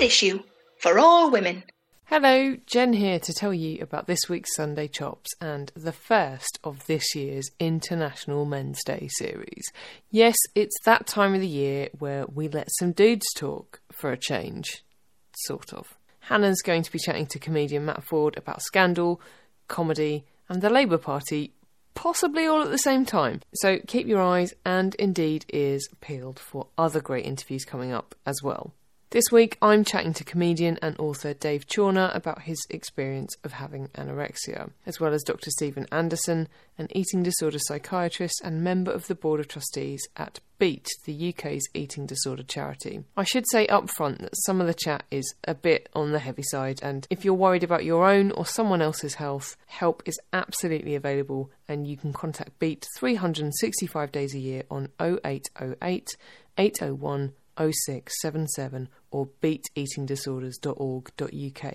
issue for all women. Hello, Jen here to tell you about this week's Sunday Chops and the first of this year's International Men's Day series. Yes, it's that time of the year where we let some dudes talk for a change. Sort of. Hannah's going to be chatting to comedian Matt Forde about scandal, comedy, and the Labour Party, possibly all at the same time. So keep your eyes and indeed ears peeled for other great interviews coming up as well. This week, I'm chatting to comedian and author Dave Chawner about his experience of having anorexia, as well as Dr. Stephen Anderson, an eating disorder psychiatrist and member of the board of trustees at Beat, the UK's eating disorder charity. I should say up front that some of the chat is a bit on the heavy side, and if you're worried about your own or someone else's health, help is absolutely available, and you can contact Beat 365 days a year on 0808 801 0677 or beateatingdisorders.org.uk.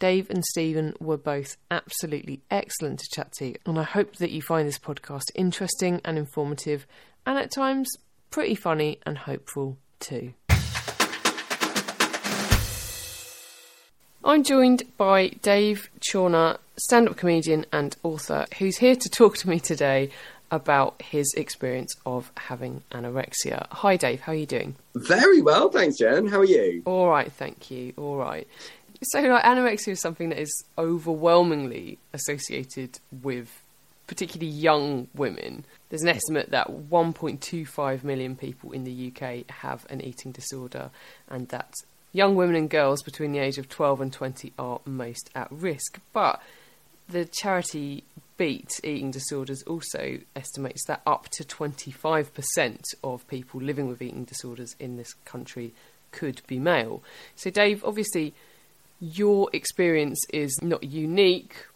Dave and Stephen were both absolutely excellent to chat to, and I hope that you find this podcast interesting and informative, and at times pretty funny and hopeful too. I'm joined by Dave Chawner, stand up comedian and author, who's here to talk to me today about his experience of having anorexia. Hi, Dave. How are you doing? Very well, thanks, Jen. How are you? All right, thank you. All right. So, like, anorexia is something that is overwhelmingly associated with particularly young women. There's an estimate that 1.25 million people in the UK have an eating disorder, and that young women and girls between the age of 12 and 20 are most at risk. But the charity Beat Eating Disorders also estimates that up to 25% of people living with eating disorders in this country could be male. So, Dave, obviously, your experience is not unique,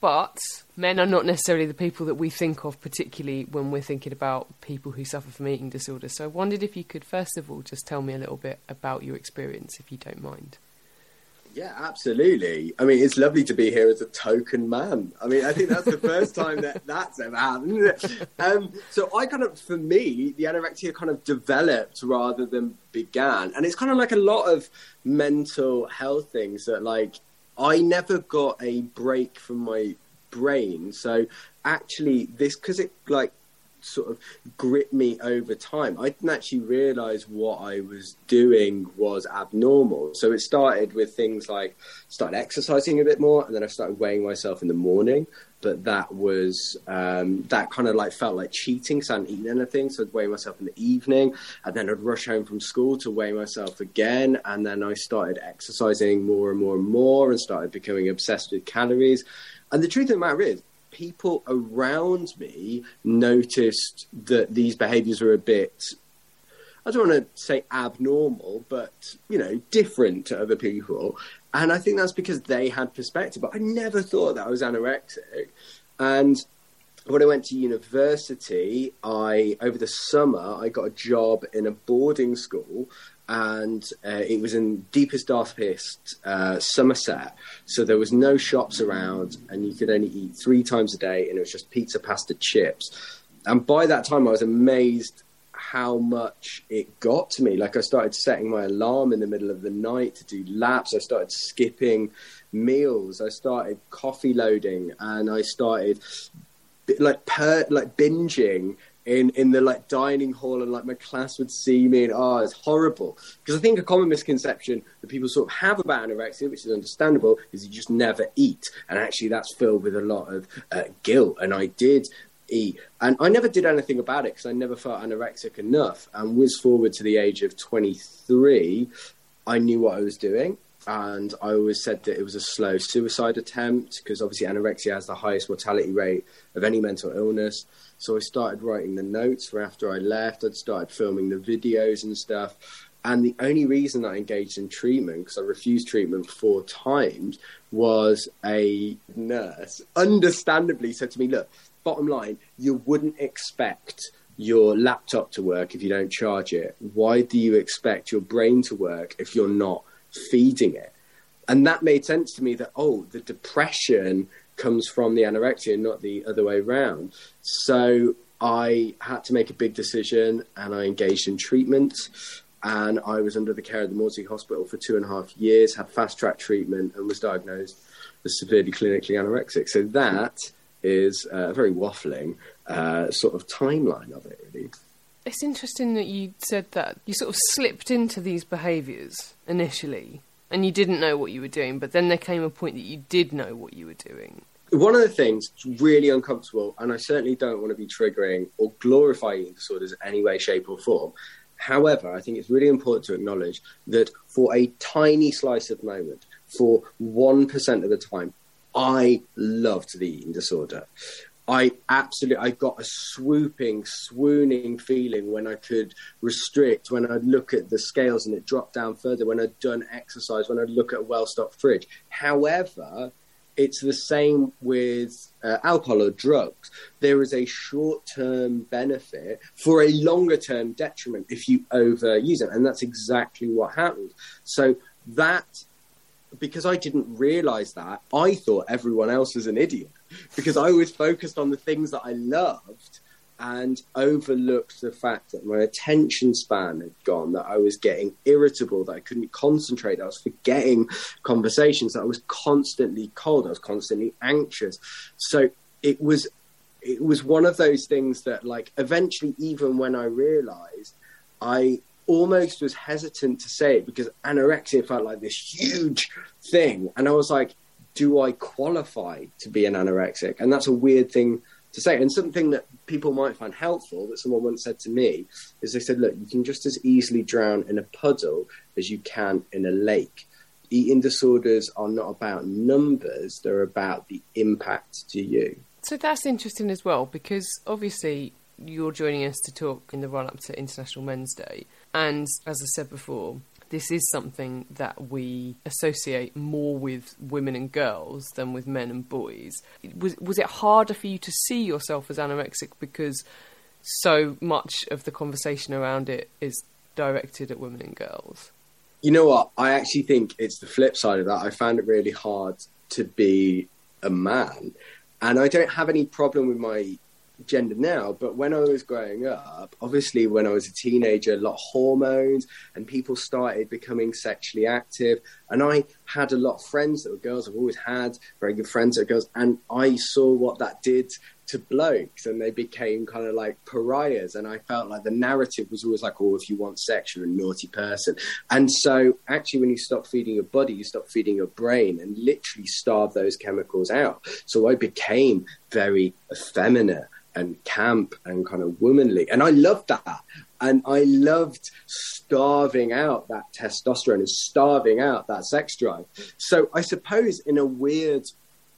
but men are not necessarily the people that we think of, particularly when we're thinking about people who suffer from eating disorders. So, I wondered if you could, first of all, just tell me a little bit about your experience, if you don't mind. Yeah, absolutely. I mean, it's lovely to be here as a token man. I mean, I think that's the first time that that's ever happened. Um, so I kind of, for me, the anorexia kind of developed rather than began. And it's kind of like a lot of mental health things that, like, I never got a break from my brain. So actually, this, because it, like, sort of grip me over time. I didn't actually realize what I was doing was abnormal. So it started with things like started exercising a bit more, and then I started weighing myself in the morning. But that was um, that kind of like felt like cheating. because I hadn't eaten anything, so I'd weigh myself in the evening, and then I'd rush home from school to weigh myself again. And then I started exercising more and more and more, and started becoming obsessed with calories. And the truth of the matter is, people around me noticed that these behaviors were a bit I don't want to say abnormal, but you know, different to other people. And I think that's because they had perspective. But I never thought that I was anorexic. And when I went to university, I over the summer I got a job in a boarding school and uh, it was in deepest, darkest uh, Somerset. So there was no shops around, and you could only eat three times a day, and it was just pizza, pasta, chips. And by that time, I was amazed how much it got to me. Like I started setting my alarm in the middle of the night to do laps. I started skipping meals. I started coffee loading, and I started like per like binging in in the like dining hall and like my class would see me and oh it's horrible. Because i think a common misconception that people sort of have about anorexia which is understandable is you just never eat. And actually that's filled with a lot of uh, guilt. And i did eat. And i never did anything about it because i never felt anorexic enough. And was forward to the age of 23 i knew what i was doing and I always said that it was a slow suicide attempt because obviously anorexia has the highest mortality rate of any mental illness. So I started writing the notes for after I left. I'd started filming the videos and stuff. And the only reason I engaged in treatment, because I refused treatment four times, was a nurse understandably said to me, Look, bottom line, you wouldn't expect your laptop to work if you don't charge it. Why do you expect your brain to work if you're not feeding it? And that made sense to me that, oh, the depression comes from the anorexia, not the other way around. So I had to make a big decision and I engaged in treatment. and I was under the care of the Maudsley Hospital for two and a half years, had fast track treatment, and was diagnosed as severely clinically anorexic. So that is a very waffling uh, sort of timeline of it, really. It's interesting that you said that you sort of slipped into these behaviours initially and you didn't know what you were doing, but then there came a point that you did know what you were doing. One of the things really uncomfortable, and I certainly don't want to be triggering or glorifying eating disorders in any way, shape, or form. However, I think it's really important to acknowledge that for a tiny slice of moment, for 1% of the time, I loved the eating disorder. I absolutely, I got a swooping, swooning feeling when I could restrict, when I'd look at the scales and it dropped down further, when I'd done exercise, when I'd look at a well stocked fridge. However, it's the same with uh, alcohol or drugs. There is a short term benefit for a longer term detriment if you overuse it. And that's exactly what happened. So that because I didn't realize that, I thought everyone else was an idiot because I was focused on the things that I loved and overlooked the fact that my attention span had gone, that I was getting irritable, that I couldn't concentrate, that I was forgetting conversations, that I was constantly cold, I was constantly anxious. So it was it was one of those things that like eventually even when I realized I almost was hesitant to say it because anorexia felt like this huge thing. And I was like, do I qualify to be an anorexic? And that's a weird thing to say. And something that people might find helpful that someone once said to me is they said, look, you can just as easily drown in a puddle as you can in a lake. Eating disorders are not about numbers, they're about the impact to you. So that's interesting as well because obviously you're joining us to talk in the run up to International Men's Day. And as I said before, this is something that we associate more with women and girls than with men and boys. Was was it harder for you to see yourself as anorexic because so much of the conversation around it is directed at women and girls? You know what? I actually think it's the flip side of that. I found it really hard to be a man, and I don't have any problem with my gender now, but when I was growing up, obviously when I was a teenager, a lot of hormones and people started becoming sexually active. And I had a lot of friends that were girls. I've always had very good friends that were girls. And I saw what that did to blokes and they became kind of like pariahs. And I felt like the narrative was always like, oh, if you want sex, you're a naughty person. And so actually, when you stop feeding your body, you stop feeding your brain and literally starve those chemicals out. So I became very effeminate and camp and kind of womanly. And I loved that. And I loved starving out that testosterone and starving out that sex drive. So I suppose in a weird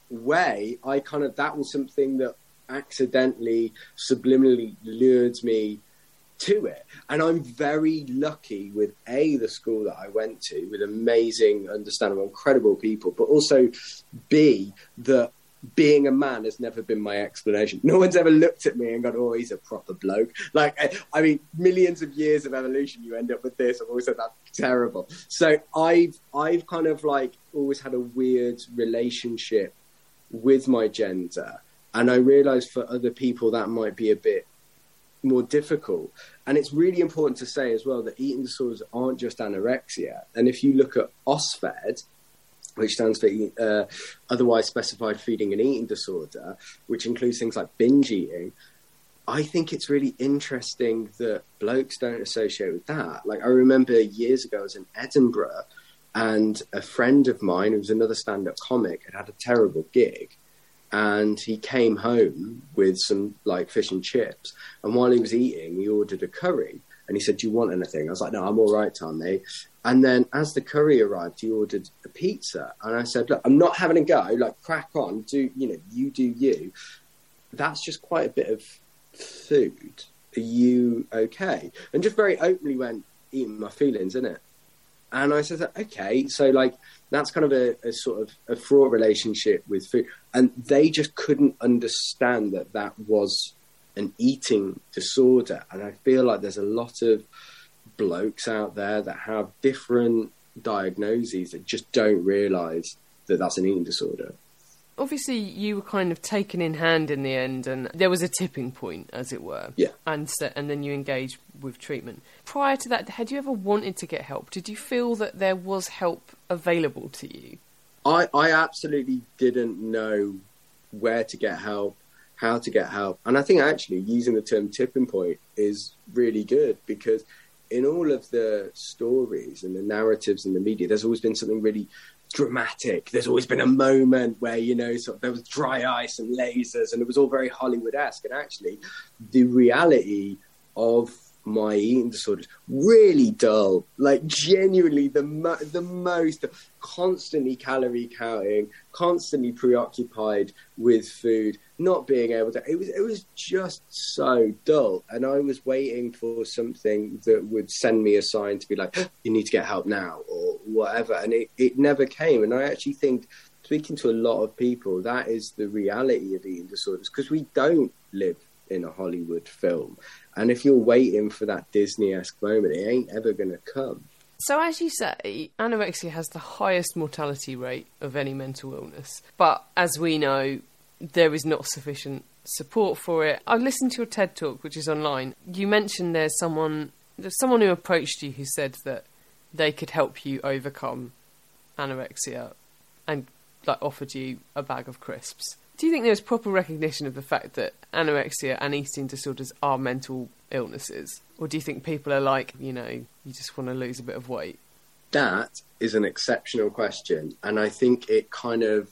way, I kind of, that was something that accidentally, subliminally lured me to it. And I'm very lucky with A, the school that I went to, with amazing, understandable, incredible people, but also B, that being a man has never been my explanation. No one's ever looked at me and gone, "Oh, he's a proper bloke." Like, I mean, millions of years of evolution, you end up with this. I've always said that's terrible. So I've I've kind of like always had a weird relationship with my gender, and I realise for other people that might be a bit more difficult. And it's really important to say as well that eating disorders aren't just anorexia. And if you look at OSFED, which stands for uh, otherwise specified feeding and eating disorder, which includes things like binge eating. I think it's really interesting that blokes don't associate with that. Like I remember years ago, I was in Edinburgh, and a friend of mine, who was another stand-up comic, had had a terrible gig, and he came home with some like fish and chips, and while he was eating, he ordered a curry. And he said, "Do you want anything?" I was like, "No, I'm all right, Tommy." And then as the curry arrived, he ordered a pizza. And I said, Look, I'm not having a go, like crack on, do you know, you do you. That's just quite a bit of food. Are you okay? And just very openly went, eating my feelings, isn't it? And I said, okay, so like that's kind of a, a, sort of a fraught relationship with food, and they just couldn't understand that that was an eating disorder. And I feel like there's a lot of blokes out there that have different diagnoses that just don't realise that that's an eating disorder. obviously you were kind of taken in hand in the end, and there was a tipping point, as it were. Yeah. And so, and then you engaged with treatment. Prior to that, had you ever wanted to get help? Did you feel that there was help available to you? I, I absolutely didn't know where to get help, how to get help. And I think actually using the term tipping point is really good because in all of the stories and the narratives in the media, there's always been something really dramatic. There's always been a moment where, you know, sort of there was dry ice and lasers and it was all very Hollywood esque. And actually, the reality of my eating disorders. Really dull. Like genuinely the mo- the most constantly calorie counting constantly preoccupied with food not being able to it was it was just so dull. And i was waiting for something that would send me a sign to be like oh, you need to get help now or whatever. And it, it never came. And i actually think speaking to a lot of people that is the reality of eating disorders because we don't live in a hollywood film and if you're waiting for that Disney esque moment, it ain't ever going to come. So, as you say, anorexia has the highest mortality rate of any mental illness. But as we know, there is not sufficient support for it. I listened to your TED talk, which is online. You mentioned there's someone, there's someone who approached you who said that they could help you overcome anorexia and like offered you a bag of crisps. Do you think there's proper recognition of the fact that anorexia and eating disorders are mental illnesses? Or do you think people are like, you know, you just want to lose a bit of weight? That is an exceptional question. And I think it kind of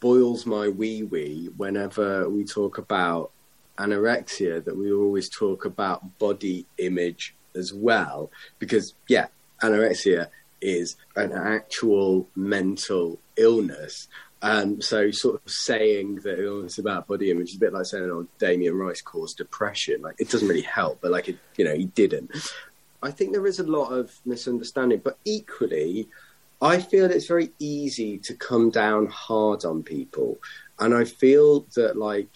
boils my wee wee whenever we talk about anorexia, that we always talk about body image as well. Because, yeah, anorexia is an actual mental illness. Um, so, sort of saying that oh, it's about body image is a bit like saying, "Oh, Damien Rice caused depression." Like, it doesn't really help, but like, it, you know, he didn't. I think there is a lot of misunderstanding, but equally, I feel it's very easy to come down hard on people, and I feel that like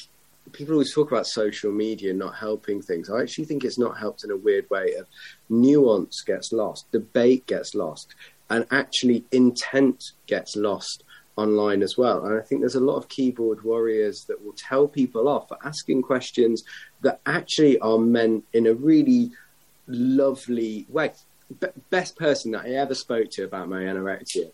people always talk about social media not helping things. I actually think it's not helped in a weird way. Of nuance gets lost, debate gets lost, and actually intent gets lost online as well. And I think there's a lot of keyboard warriors that will tell people off for asking questions that actually are meant in a really lovely way. Be- best person that I ever spoke to about my anorexia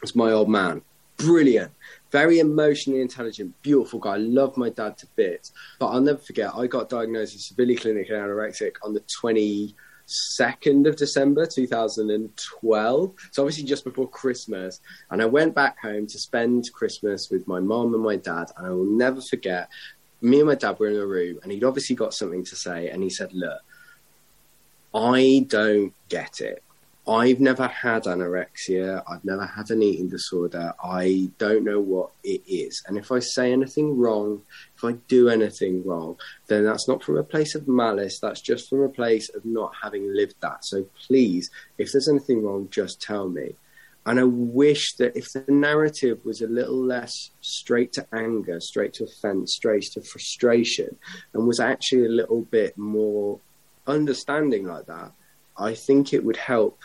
was my old man. Brilliant, very emotionally intelligent, beautiful guy. Love my dad to bits. But I'll never forget, I got diagnosed as severely clinically anorexic on the 20- 2nd of December 2012. So obviously just before Christmas. And I went back home to spend Christmas with my mom and my dad. And I will never forget, me and my dad were in a room and he'd obviously got something to say. And he said, Look, I don't get it. I've never had anorexia. I've never had an eating disorder. I don't know what it is. And if I say anything wrong, if I do anything wrong, then that's not from a place of malice. That's just from a place of not having lived that. So please, if there's anything wrong, just tell me. And I wish that if the narrative was a little less straight to anger, straight to offense, straight to frustration, and was actually a little bit more understanding like that, I think it would help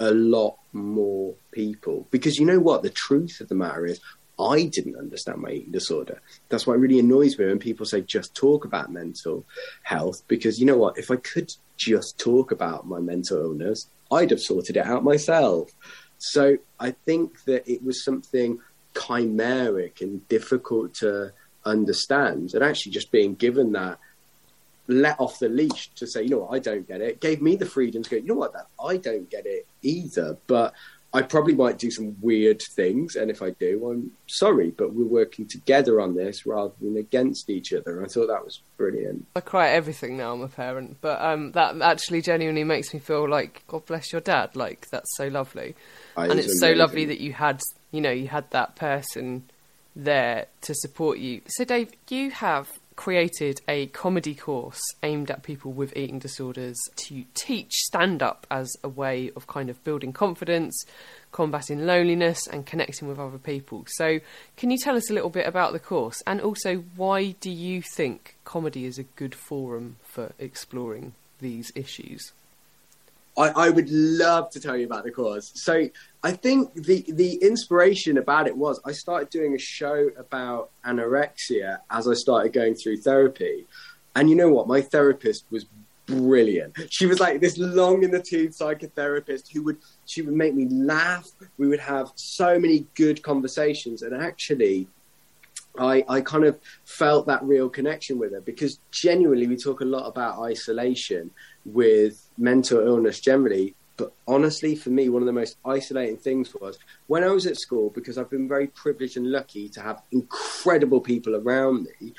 a lot more people. Because you know what? The truth of the matter is, I didn't understand my eating disorder. That's why it really annoys me when people say just talk about mental health. Because you know what? If I could just talk about my mental illness, I'd have sorted it out myself. So I think that it was something chimeric and difficult to understand. And actually, just being given that let off the leash to say, you know what, I don't get it, gave me the freedom to go, you know what, that I don't get it either. But I probably might do some weird things, and if I do, I'm sorry, but we're working together on this rather than against each other. I thought that was brilliant. I cry at everything now I'm a parent, but um, that actually genuinely makes me feel like God bless your dad. Like that's so lovely, and it's so lovely that you had, you know, you had that person there to support you. So, Dave, you have created a comedy course aimed at people with eating disorders to teach stand up as a way of kind of building confidence, combating loneliness, and connecting with other people. So, can you tell us a little bit about the course and also why do you think comedy is a good forum for exploring these issues? I, I would love to tell you about the cause. So I think the the inspiration about it was I started doing a show about anorexia as I started going through therapy. And you know what? My therapist was brilliant. She was like this long in the tooth psychotherapist who would she would make me laugh. We would have so many good conversations, and actually, I I kind of felt that real connection with her because genuinely we talk a lot about isolation with mental illness generally. But honestly, for me, one of the most isolating things was when I was at school because I've been very privileged and lucky to have incredible people around me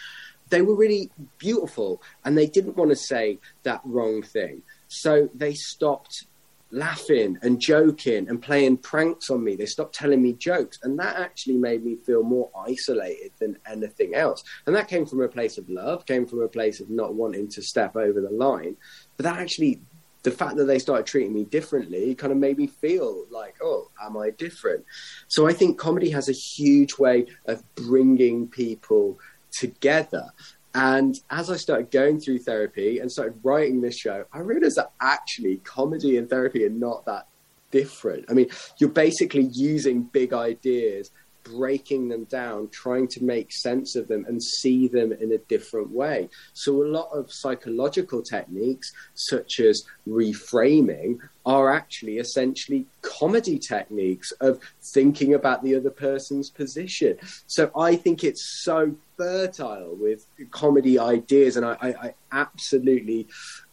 they were really beautiful and they didn't want to say that wrong thing. So they stopped laughing and joking and playing pranks on me. They stopped telling me jokes. And that actually made me feel more isolated than anything else. And that came from a place of love, came from a place of not wanting to step over the line. But that actually, the fact that they started treating me differently kind of made me feel like, oh, am I different? So I think comedy has a huge way of bringing people together. And as I started going through therapy and started writing this show, I realized that actually comedy and therapy are not that different. I mean, you're basically using big ideas breaking them down, trying to make sense of them and see them in a different way. So, a lot of psychological techniques, such as reframing, are actually essentially comedy techniques of thinking about the other person's position. So, I think it's so fertile with comedy ideas, and I, I, I absolutely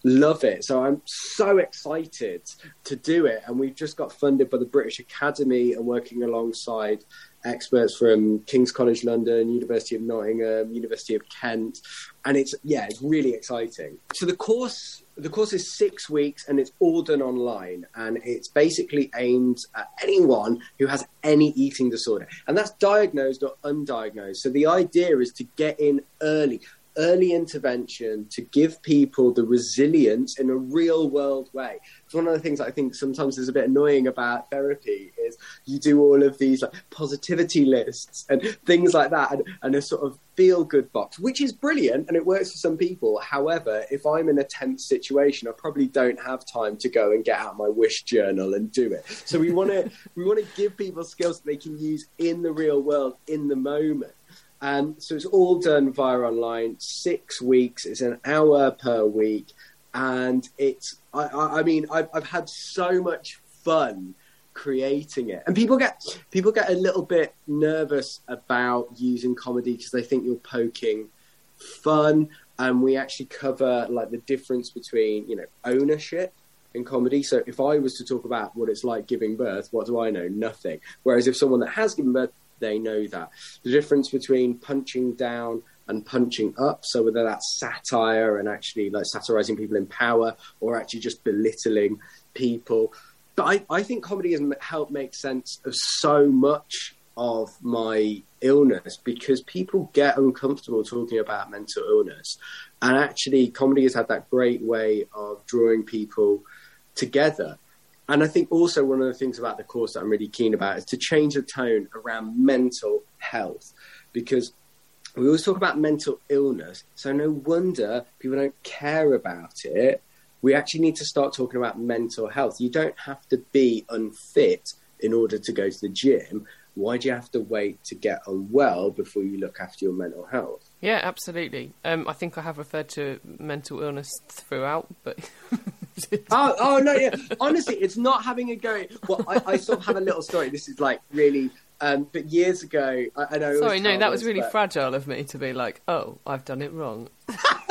love it. So I'm so excited to do it. And we've just got funded by the British Academy and working alongside experts from King's College London, University of Nottingham, University of Kent, and it's yeah, it's really exciting. So the course the course is six weeks and it's all done online. And it's basically aimed at anyone who has any eating disorder. And that's diagnosed or undiagnosed. So the idea is to get in early early intervention to give people the resilience in a real world way. It's one of the things I think sometimes is a bit annoying about therapy is you do all of these like positivity lists and things like that and, and a sort of feel good box, which is brilliant and it works for some people. However, if I'm in a tense situation, I probably don't have time to go and get out my wish journal and do it. So we want to we want to give people skills that they can use in the real world in the moment. Um, so it's all done via online, six weeks. It's an hour per week, and it's. I, I, mean, I've, I've had so much fun creating it, and people get people get a little bit nervous about using comedy because they think you're poking fun. And we actually cover like the difference between you know ownership in comedy. So if I was to talk about what it's like giving birth, what do I know? Nothing. Whereas if someone that has given birth they know that. The difference between punching down and punching up, so whether that's satire and actually like satirizing people in power or actually just belittling people. But I, I think comedy has helped make sense of so much of my illness because people get uncomfortable talking about mental illness. And actually, comedy has had that great way of drawing people together. And I think also one of the things about the course that I'm really keen about is to change the tone around mental health because we always talk about mental illness. So no wonder people don't care about it. We actually need to start talking about mental health. You don't have to be unfit in order to go to the gym. Why do you have to wait to get unwell before you look after your mental health? Yeah, absolutely. Um, I think I have referred to mental illness throughout, but oh, oh no, yeah. Honestly, it's not having a go. Well, I, I sort of have a little story. This is like really um, but years ago, I, I know. Sorry, no, that was really but... fragile of me to be like, "Oh, I've done it wrong."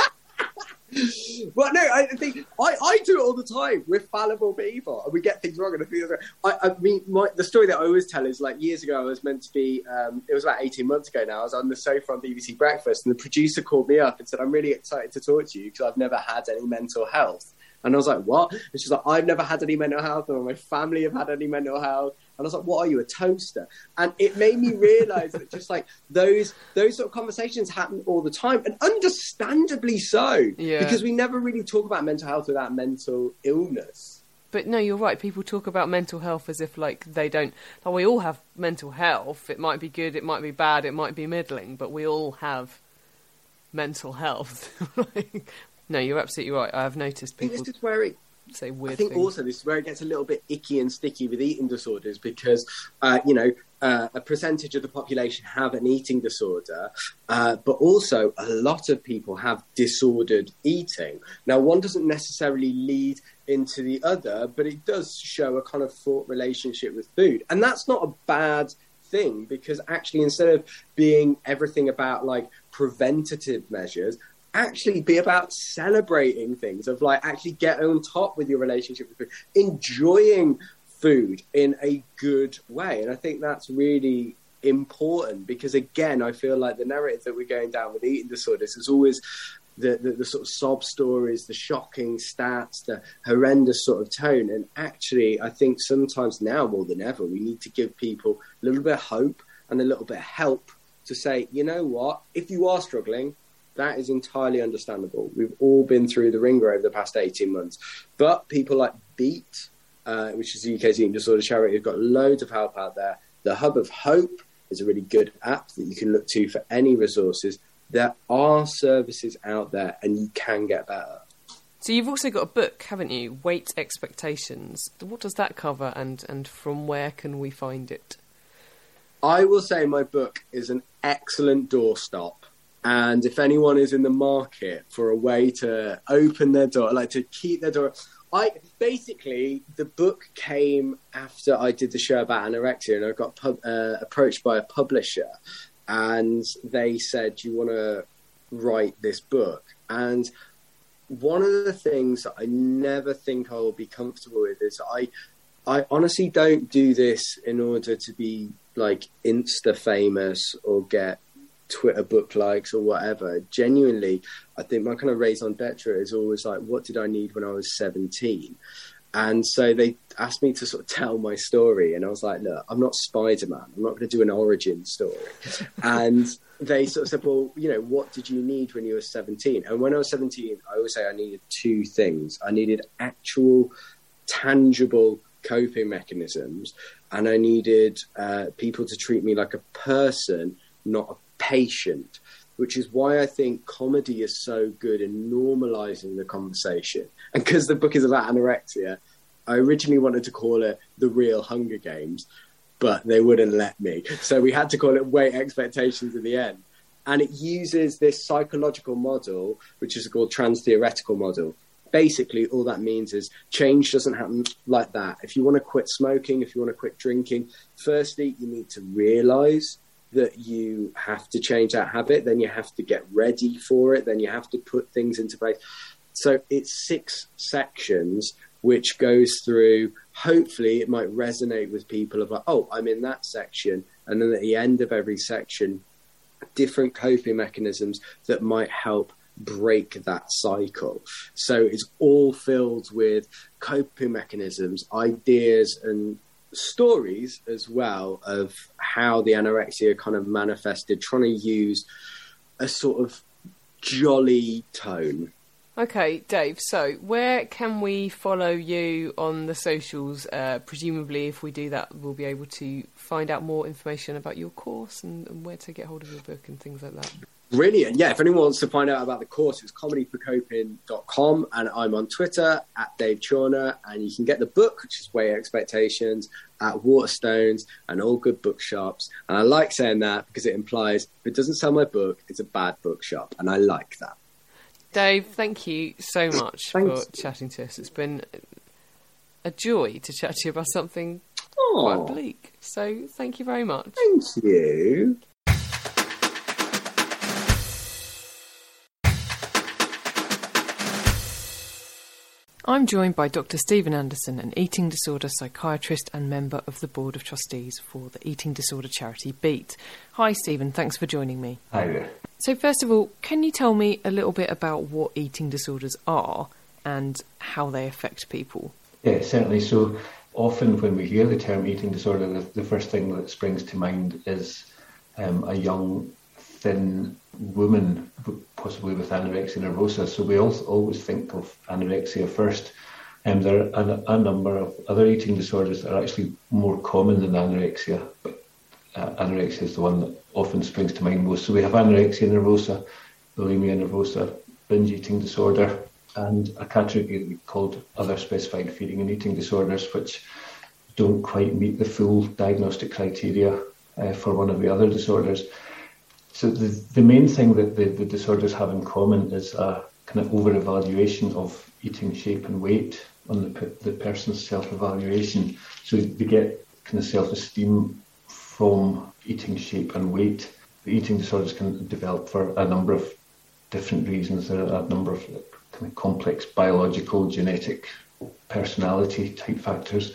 well, no, I think I, I do it all the time. We're fallible people, and we get things wrong. And I, I mean, my, the story that I always tell is like years ago, I was meant to be. Um, it was about eighteen months ago now. I was on the sofa on BBC Breakfast, and the producer called me up and said, "I'm really excited to talk to you because I've never had any mental health." And I was like, what? And she's like, I've never had any mental health, or my family have had any mental health. And I was like, what are you, a toaster? And it made me realize that just like those those sort of conversations happen all the time, and understandably so, yeah. because we never really talk about mental health without mental illness. But no, you're right. People talk about mental health as if like they don't. Like we all have mental health. It might be good, it might be bad, it might be middling, but we all have mental health. like, No, you're absolutely right. I have noticed people. This is where it say weird. I think things. also this is where it gets a little bit icky and sticky with eating disorders because uh, you know uh, a percentage of the population have an eating disorder, uh, but also a lot of people have disordered eating. Now, one doesn't necessarily lead into the other, but it does show a kind of fraught relationship with food, and that's not a bad thing because actually instead of being everything about like preventative measures actually be about celebrating things of like actually get on top with your relationship with food enjoying food in a good way and i think that's really important because again i feel like the narrative that we're going down with eating disorders is always the, the, the, sort of sob stories, the shocking stats, the horrendous sort of tone. And actually, I think sometimes now more than ever, we need to give people a little bit of hope and a little bit of help to say, you know what, if you are struggling, that is entirely understandable. We've all been through the ringer over the past 18 months. But people like Beat, uh, which is the UK's eating disorder charity, have got loads of help out there. The Hub of Hope is a really good app that you can look to for any resources there are services out there and you can get better. So you've also got a book, haven't you? Weight Expectations. What does that cover and, and from where can we find it? I will say my book is an excellent doorstop. And if anyone is in the market for a way to open their door, like to keep their door, I basically the book came after I did the show about anorexia, and I got pub, uh, approached by a publisher, and they said, "You want to write this book?" And one of the things that I never think I will be comfortable with is I, I honestly don't do this in order to be like insta famous or get Twitter book likes or whatever. Genuinely, I think my kind of raison d'etre is always like, what did I need when I was 17? And so they asked me to sort of tell my story, and I was like, "Look, I'm not Spider Man. I'm not going to do an origin story." and they sort of said, "Well, you know, what did you need when you were 17?" And when I was 17, I always say I needed two things. I needed actual, tangible coping mechanisms, and I needed uh, people to treat me like a person, not a patient which is why I think comedy is so good in normalizing the conversation. And because the book is about anorexia, I originally wanted to call it The Real Hunger Games, but they wouldn't let me. So we had to call it Weight Expectations in the end. And it uses this psychological model, which is called trans theoretical model. Basically, all that means is change doesn't happen like that. If you want to quit smoking, if you want to quit drinking, firstly, you need to realize that you have to change that habit, then you have to get ready for it, then you have to put things into place. So it's six sections which goes through hopefully it might resonate with people of like, oh, I'm in that section. And then at the end of every section, different coping mechanisms that might help break that cycle. So it's all filled with coping mechanisms, ideas, and stories as well of how the anorexia kind of manifested, trying to use a sort of jolly tone. Okay, Dave. So, where can we follow you on the socials? Uh, presumably, if we do that, we'll be able to find out more information about your course and, and where to get hold of your book and things like that. Brilliant. Yeah, if anyone wants to find out about the course, it's comedyforcoping.com and I'm on Twitter at Dave Chawner and you can get the book, which is Weight Expectations, at Waterstones and all good bookshops. And I like saying that because it implies if it doesn't sell my book, it's a bad bookshop. And I like that. Dave, thank you so much for chatting to us. It's been a joy to chat to you about something Aww. quite bleak. So thank you very much. Thank you. I'm joined by Dr. Stephen Anderson, an eating disorder psychiatrist and member of the Board of Trustees for the eating disorder charity Beat. Hi, Stephen. Thanks for joining me. Hi there. So, first of all, can you tell me a little bit about what eating disorders are and how they affect people? Yeah, certainly. So, often when we hear the term eating disorder, the, the first thing that springs to mind is um, a young, thin woman, possibly with anorexia nervosa. So, we also always think of anorexia first. Um, there are a, a number of other eating disorders that are actually more common than anorexia, but uh, anorexia is the one that often springs to mind most. So we have anorexia nervosa, bulimia nervosa, binge eating disorder, and a category called other specified feeding and eating disorders, which don't quite meet the full diagnostic criteria uh, for one of the other disorders. So the, the main thing that the, the disorders have in common is a kind of over-evaluation of eating shape and weight on the, the person's self-evaluation. So they get kind of self-esteem from eating shape and weight. The eating disorders can develop for a number of different reasons. There are a number of kind of complex biological, genetic, personality type factors,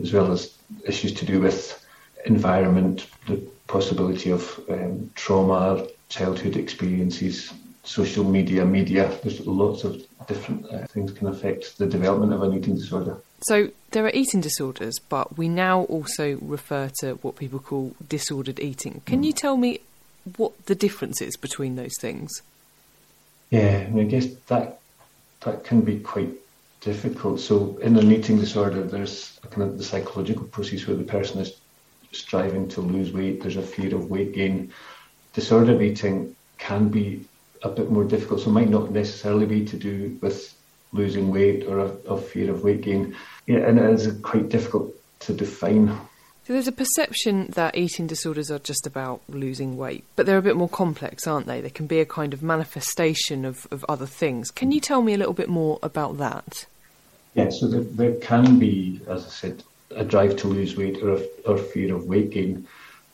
as well as issues to do with environment, the possibility of um, trauma, childhood experiences, social media, media. There's lots of different uh, things can affect the development of an eating disorder. So there are eating disorders, but we now also refer to what people call disordered eating. Can mm. you tell me what the difference is between those things? Yeah, I guess that that can be quite difficult. So in an eating disorder, there's kind of the psychological process where the person is striving to lose weight. There's a fear of weight gain. Disordered eating can be a bit more difficult. So it might not necessarily be to do with losing weight or a, a fear of weight gain. Yeah, and it is quite difficult to define. So there's a perception that eating disorders are just about losing weight, but they're a bit more complex, aren't they? They can be a kind of manifestation of, of other things. Can you tell me a little bit more about that? Yeah, so there, there can be, as I said, a drive to lose weight or, or fear of weight gain.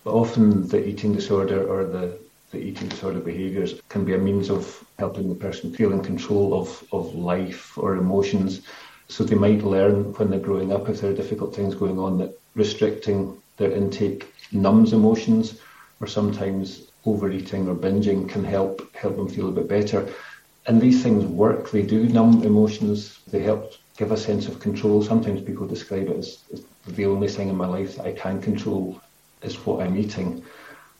But often the eating disorder or the, the eating disorder behaviours can be a means of helping the person feel in control of, of life or emotions. So they might learn when they're growing up, if there are difficult things going on, that restricting their intake numbs emotions, or sometimes overeating or binging can help help them feel a bit better. And these things work. They do numb emotions. They help give a sense of control. Sometimes people describe it as, as the only thing in my life that I can control is what I'm eating.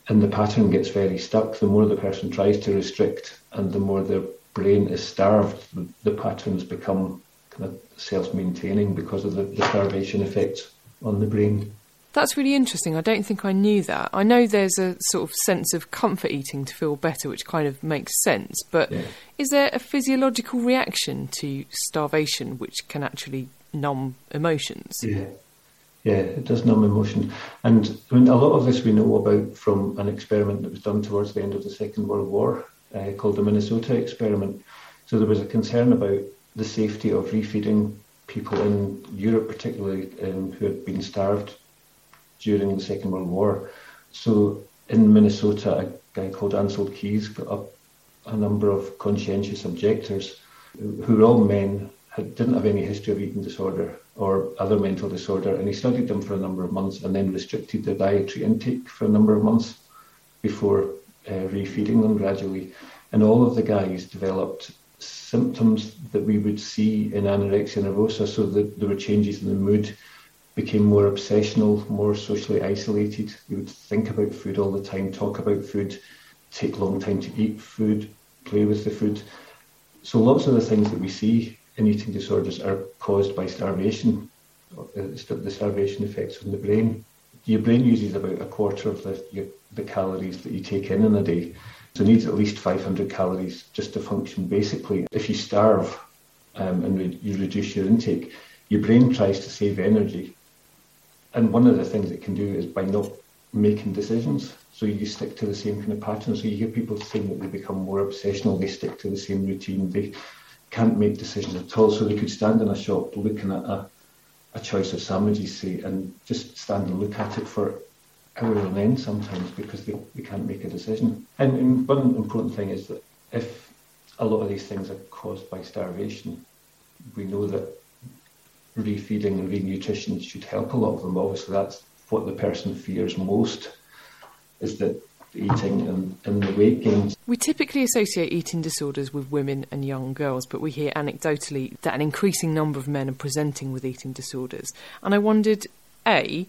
And the pattern gets very stuck. The more the person tries to restrict and the more their brain is starved, the, patterns become kind of self-maintaining because of the, the starvation effect on the brain. That's really interesting. I don't think I knew that. I know there's a sort of sense of comfort eating to feel better, which kind of makes sense. But yeah. is there a physiological reaction to starvation which can actually numb emotions? Yeah. Yeah, it does numb emotion. And I mean, a lot of this we know about from an experiment that was done towards the end of the Second World War uh, called the Minnesota experiment. So there was a concern about the safety of refeeding people in Europe, particularly um, who had been starved during the Second World War. So in Minnesota, a guy called Ancel Keys got up a number of conscientious objectors who were all men, had, didn't have any history of eating disorder or other mental disorder, and he studied them for a number of months and then restricted their dietary intake for a number of months before uh, refeeding them gradually. And all of the guys developed symptoms that we would see in anorexia nervosa, so that there were changes in the mood, became more obsessional, more socially isolated. You would think about food all the time, talk about food, take long time to eat food, play with the food. So lots of the things that we see in eating disorders are caused by starvation, the starvation effects on the brain. Your brain uses about a quarter of the, the calories that you take in in a day. So it needs at least 500 calories just to function basically. If you starve um, and re- you reduce your intake, your brain tries to save energy and one of the things it can do is by not making decisions. So you stick to the same kind of pattern. So you hear people saying that they become more obsessional, they stick to the same routine, they can't make decisions at all. So they could stand in a shop looking at a, a choice of sandwiches, say, and just stand and look at it for hours on end sometimes because they, they can't make a decision. And, and one important thing is that if a lot of these things are caused by starvation, we know that refeeding and renutrition should help a lot of them. Obviously, that's what the person fears most is that eating and, and the gain. We typically associate eating disorders with women and young girls, but we hear anecdotally that an increasing number of men are presenting with eating disorders. And I wondered, A,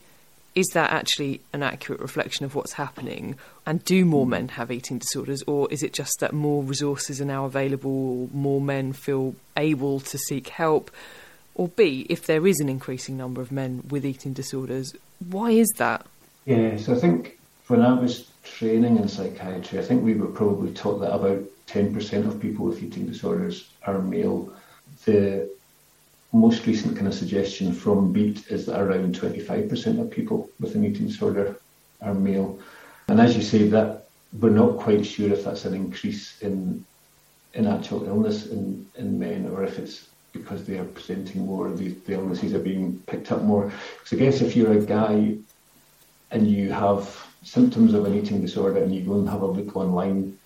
is that actually an accurate reflection of what's happening? And do more men have eating disorders, or is it just that more resources are now available, more men feel able to seek help? Or B, if there is an increasing number of men with eating disorders, why is that? Yeah, so I think when I was training in psychiatry, I think we were probably taught that about 10% of people with eating disorders are male. the most recent kind of suggestion from Beat is that around 25% of people with an eating disorder are male. And as you say, that we're not quite sure if that's an increase in in actual illness in, in men or if it's because they are presenting more, the, the illnesses are being picked up more. Because I guess if you're a guy and you have symptoms of an eating disorder and you go and have a look online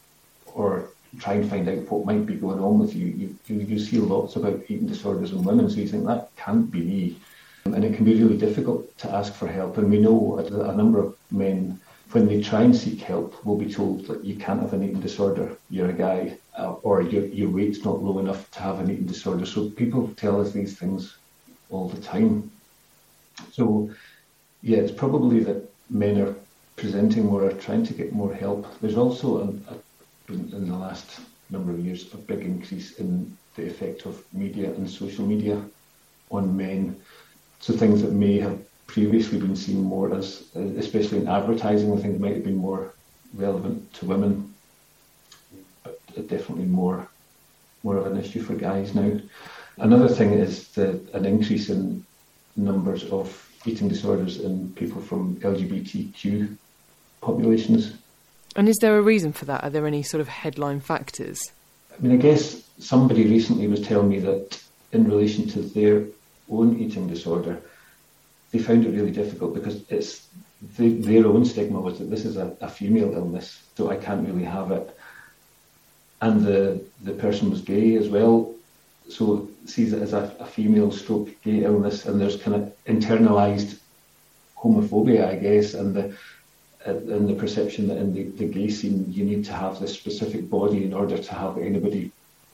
or try and find out what might be going on with you. You, you, you see lots about eating disorders in women, so you think that can't be me. And it can be really difficult to ask for help. And we know a, a number of men, when they try and seek help, will be told that you can't have an eating disorder, you're a guy, uh, or your, your weight's not low enough to have an eating disorder. So people tell us these things all the time. So, yeah, it's probably that men are presenting more or trying to get more help. There's also a, in, the last number of years a big increase in the effect of media and social media on men. So things that may have previously been seen more as, uh, especially in advertising, I think might have been more relevant to women, but uh, definitely more more of an issue for guys now. Another thing is an increase in numbers of eating disorders in people from LGBTQ populations. And is there a reason for that? Are there any sort of headline factors? I mean, I guess somebody recently was telling me that in relation to their own eating disorder, they found it really difficult because it's the, their own stigma was that this is a, a, female illness, so I can't really have it. And the the person was gay as well, so sees it as a, a female stroke gay illness, and there's kind of internalized homophobia, I guess, and the Uh, in the perception that in the, the gay scene you need to have this specific body in order to have anybody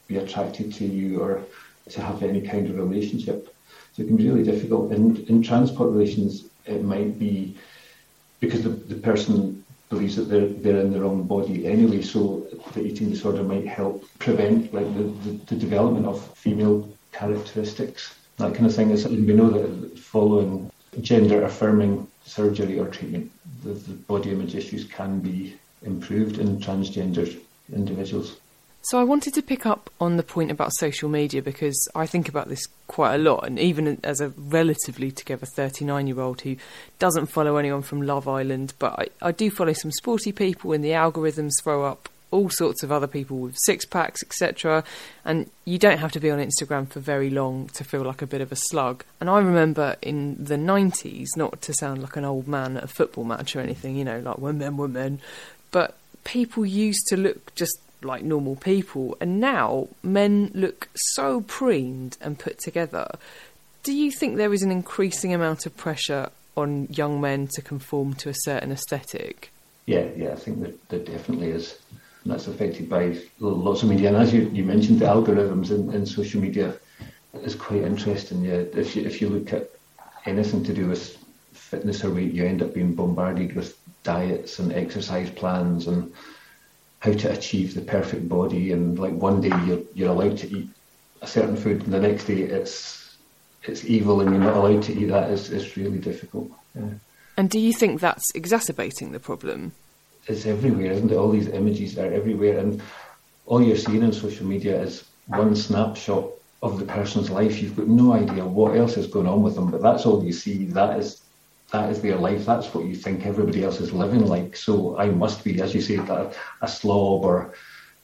be attracted to you or to have any kind of relationship. So it can be really difficult. In, in trans populations, it might be because the, the person believes that they're, they're in their own body anyway, so the eating disorder might help prevent like the, the, the development of female characteristics. That kind of thing is, we know that following gender affirming surgery or treatment, the, the body image issues can be improved in transgender individuals. So I wanted to pick up on the point about social media because I think about this quite a lot, and even as a relatively together 39 year old who doesn't follow anyone from Love Island, but I, I do follow some sporty people, and the algorithms throw up all sorts of other people with six packs, etc. And you don't have to be on Instagram for very long to feel like a bit of a slug. And I remember in the 90s, not to sound like an old man at a football match or anything, you know, like women, women, but people used to look just like normal people. And now men look so preened and put together. Do you think there is an increasing amount of pressure on young men to conform to a certain aesthetic? Yeah, yeah, I think that there definitely is and that's affected by lots of media. And as you, you mentioned, the algorithms in, in social media is quite interesting. Yeah, if you if you look at anything to do with fitness or weight, you end up being bombarded with diets and exercise plans and how to achieve the perfect body. And like one day you're you're allowed to eat a certain food, and the next day it's it's evil and you're not allowed to eat that. It's it's really difficult. Yeah. And do you think that's exacerbating the problem? Is everywhere, isn't it? All these images are everywhere, and all you're seeing on social media is one snapshot of the person's life. You've got no idea what else is going on with them, but that's all you see. That is that is their life. That's what you think everybody else is living like. So I must be, as you say, a, a slob or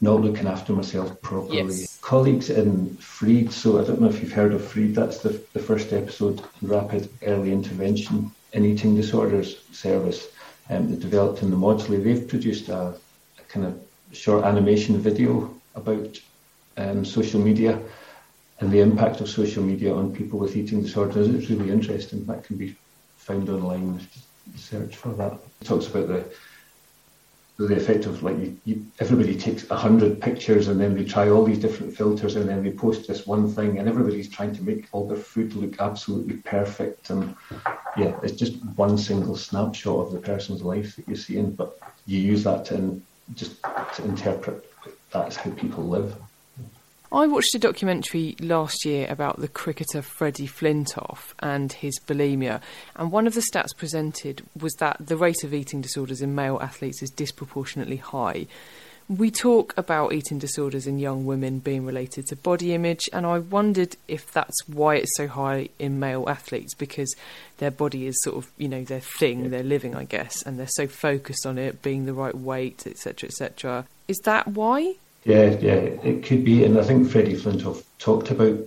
not looking after myself properly. Yes. Colleagues in Freed, so I don't know if you've heard of Freed, that's the, the first episode, Rapid Early Intervention in Eating Disorders Service um, that developed in the Maudsley, they've produced a, a kind of short animation video about um, social media and the impact of social media on people with eating disorders. It's really interesting. That can be found online. Search for that. It talks about the the effect of like you, you, everybody takes a hundred pictures and then they try all these different filters and then they post this one thing and everybody's trying to make all their food look absolutely perfect and yeah, it's just one single snapshot of the person's life that you're seeing, but you use that to just to interpret that's how people live. I watched a documentary last year about the cricketer Freddie Flintoff and his bulimia, and one of the stats presented was that the rate of eating disorders in male athletes is disproportionately high. We talk about eating disorders in young women being related to body image, and I wondered if that's why it's so high in male athletes because their body is sort of, you know, their thing, their living, I guess, and they're so focused on it being the right weight, etc., etc. Is that why? Yeah, yeah, it could be. And I think Freddie Flintoff talked about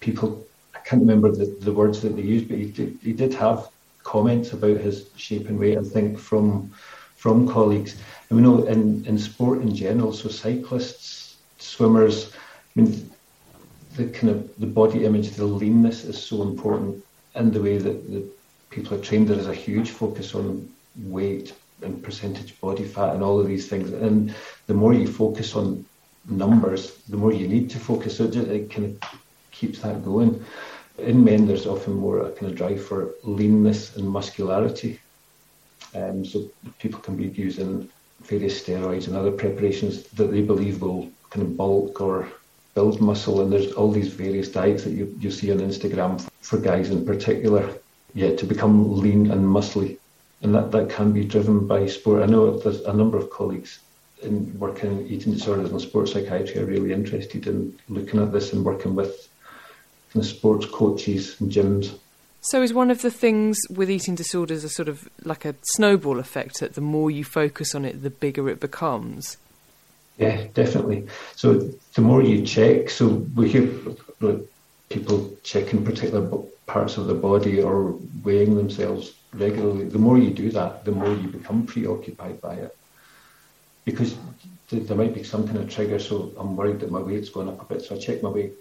people, I can't remember the, the words that they used, but he did, he did have comments about his shape and weight, I think, from from colleagues. And we know in, in sport in general, so cyclists, swimmers, I mean, the kind of the body image, the leanness is so important in the way that the people are trained. There is a huge focus on weight and percentage body fat and all of these things. And the more you focus on numbers, the more you need to focus. So it, just, it kind of keeps that going. In men, there's often more a kind of drive for leanness and muscularity. Um, so people can be using various steroids and other preparations that they believe will kind of bulk or build muscle. And there's all these various diets that you, you see on Instagram for guys in particular, yeah, to become lean and muscly. And that, that can be driven by sport. I know there's a number of colleagues in working in eating disorders and sports psychiatry are really interested in looking at this and working with kind of sports coaches and gyms so, is one of the things with eating disorders a sort of like a snowball effect that the more you focus on it, the bigger it becomes? Yeah, definitely. So, the more you check, so we hear people checking particular parts of the body or weighing themselves regularly. The more you do that, the more you become preoccupied by it. Because there might be some kind of trigger, so I'm worried that my weight's going up a bit, so I check my weight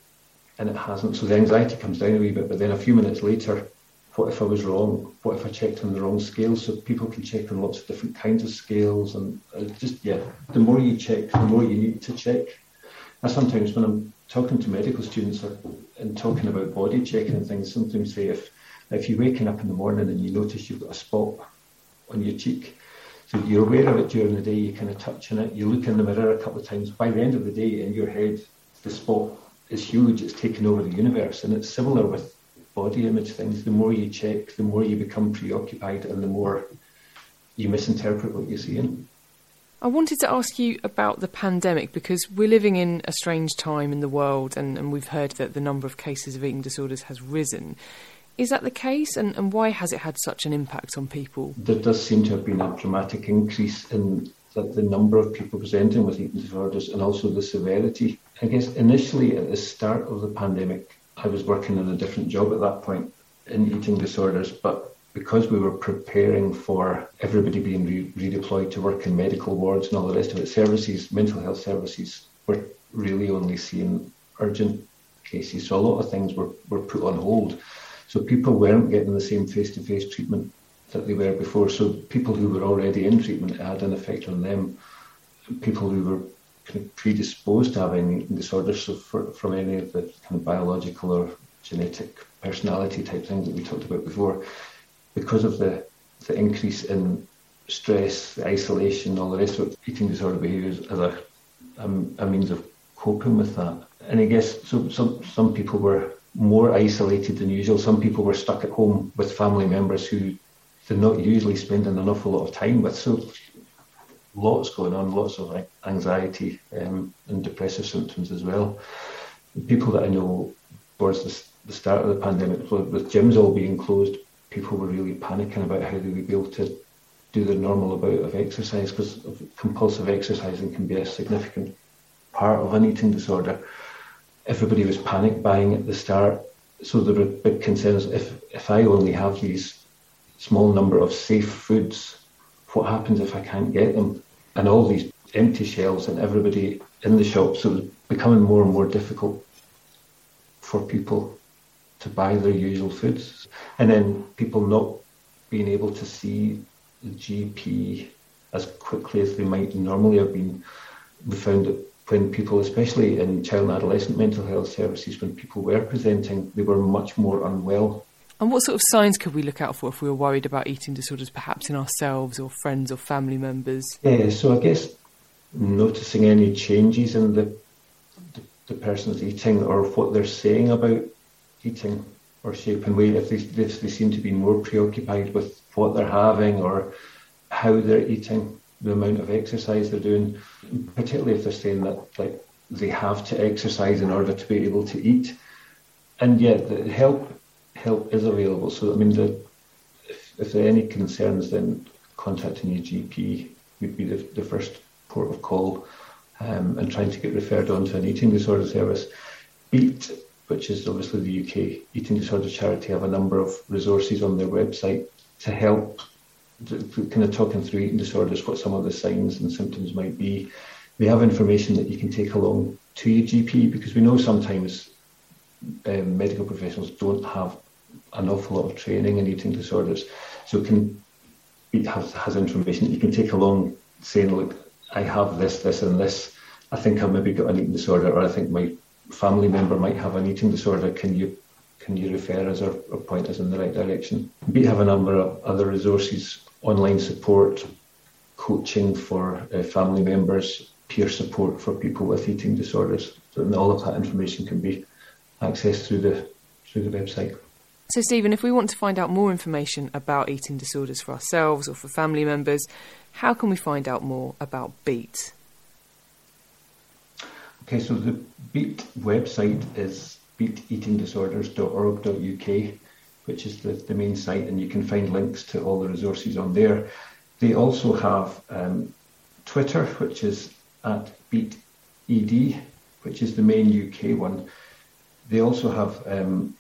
and it hasn't. So the anxiety comes down a wee bit, but then a few minutes later, what if I was wrong? What if I checked on the wrong scale? So people can check on lots of different kinds of scales, and uh, just yeah, the more you check, the more you need to check. I sometimes, when I'm talking to medical students or, and talking about body checking and things, sometimes say if if you're waking up in the morning and you notice you've got a spot on your cheek, so you're aware of it during the day, you kind of touch on it, you look in the mirror a couple of times. By the end of the day, in your head, the spot is huge, it's taken over the universe. And it's similar with body image things. The more you check, the more you become preoccupied and the more you misinterpret what you're seeing. I wanted to ask you about the pandemic because we're living in a strange time in the world and, and we've heard that the number of cases of eating disorders has risen. Is that the case and, and why has it had such an impact on people? There does seem to have been a dramatic increase in that the number of people presenting with eating disorders and also the severity. I guess initially at the start of the pandemic, I was working in a different job at that point in eating disorders, but because we were preparing for everybody being re- redeployed to work in medical wards and all the rest of it, services, mental health services, were really only seeing urgent cases. So a lot of things were, were put on hold. So people weren't getting the same face to face treatment that they were before. So people who were already in treatment had an effect on them. People who were kind of predisposed to having disorders, so for, from any of the kind of biological or genetic personality type things that we talked about before, because of the, the increase in stress, the isolation, all the rest of it, eating disorder behaviours as a, a, means of coping with that. And I guess so, some some people were more isolated than usual. Some people were stuck at home with family members who they're not usually spending an awful lot of time with. So lots going on, lots of anxiety um, and depressive symptoms as well. People that I know towards the, the start of the pandemic, with gyms all being closed, people were really panicking about how they would be able to do their normal amount of exercise because compulsive exercising can be a significant part of an eating disorder. Everybody was panic buying at the start, so there were big concerns. If if I only have these small number of safe foods, what happens if I can't get them? And all these empty shelves and everybody in the shops, it was becoming more and more difficult for people to buy their usual foods. And then people not being able to see the GP as quickly as they might normally have been. We found that when people, especially in child and adolescent mental health services, when people were presenting, they were much more unwell and what sort of signs could we look out for if we were worried about eating disorders, perhaps in ourselves or friends or family members? Yeah, so I guess noticing any changes in the, the, the person's eating or what they're saying about eating or shape and weight, if they, if they seem to be more preoccupied with what they're having or how they're eating. the amount of exercise they're doing, particularly if they're saying that like they have to exercise in order to be able to eat. And yet, the help help is available. So I mean, the, if, if there are any concerns, then contacting your GP would be the, the first port of call, um, and trying to get referred on to an eating disorder service. Beat, which is obviously the UK eating disorder charity, have a number of resources on their website to help kind of talking through eating disorders, what some of the signs and symptoms might be. They have information that you can take along to your GP because we know sometimes um, medical professionals don't have an awful lot of training in eating disorders. So it can it has, has information that you can take along saying, look, I have this, this, and this. I think I've maybe got an eating disorder, or I think my family member might have an eating disorder. Can you can you refer us or, or point us in the right direction? We have a number of other resources online support, coaching for uh, family members, peer support for people with eating disorders. And all of that information can be accessed through the through the website. So, Stephen, if we want to find out more information about eating disorders for ourselves or for family members, how can we find out more about BEAT? Okay, so the BEAT website is beateatingdisorders.org.uk which is the, the main site, and you can find links to all the resources on there. They also have um, Twitter, which is at BeatED, which is the main UK one. They also have um,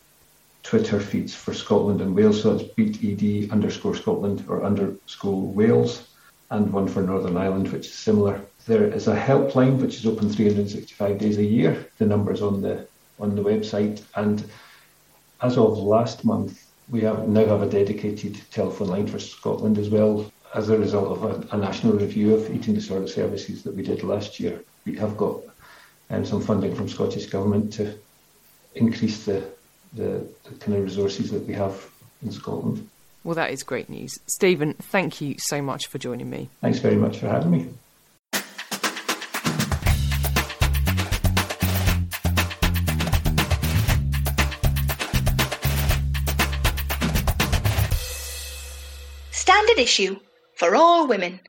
Twitter feeds for Scotland and Wales, so it's BeatED underscore Scotland or underscore Wales, and one for Northern Ireland, which is similar. There is a helpline which is open 365 days a year. The number's on the on the website, and as of last month, we have now have a dedicated telephone line for Scotland as well. As a result of a, a national review of eating disorder services that we did last year, we have got um, some funding from Scottish Government to increase the, the, the kind of resources that we have in Scotland. Well, that is great news. Stephen, thank you so much for joining me. Thanks very much for having me. Standard issue for all women.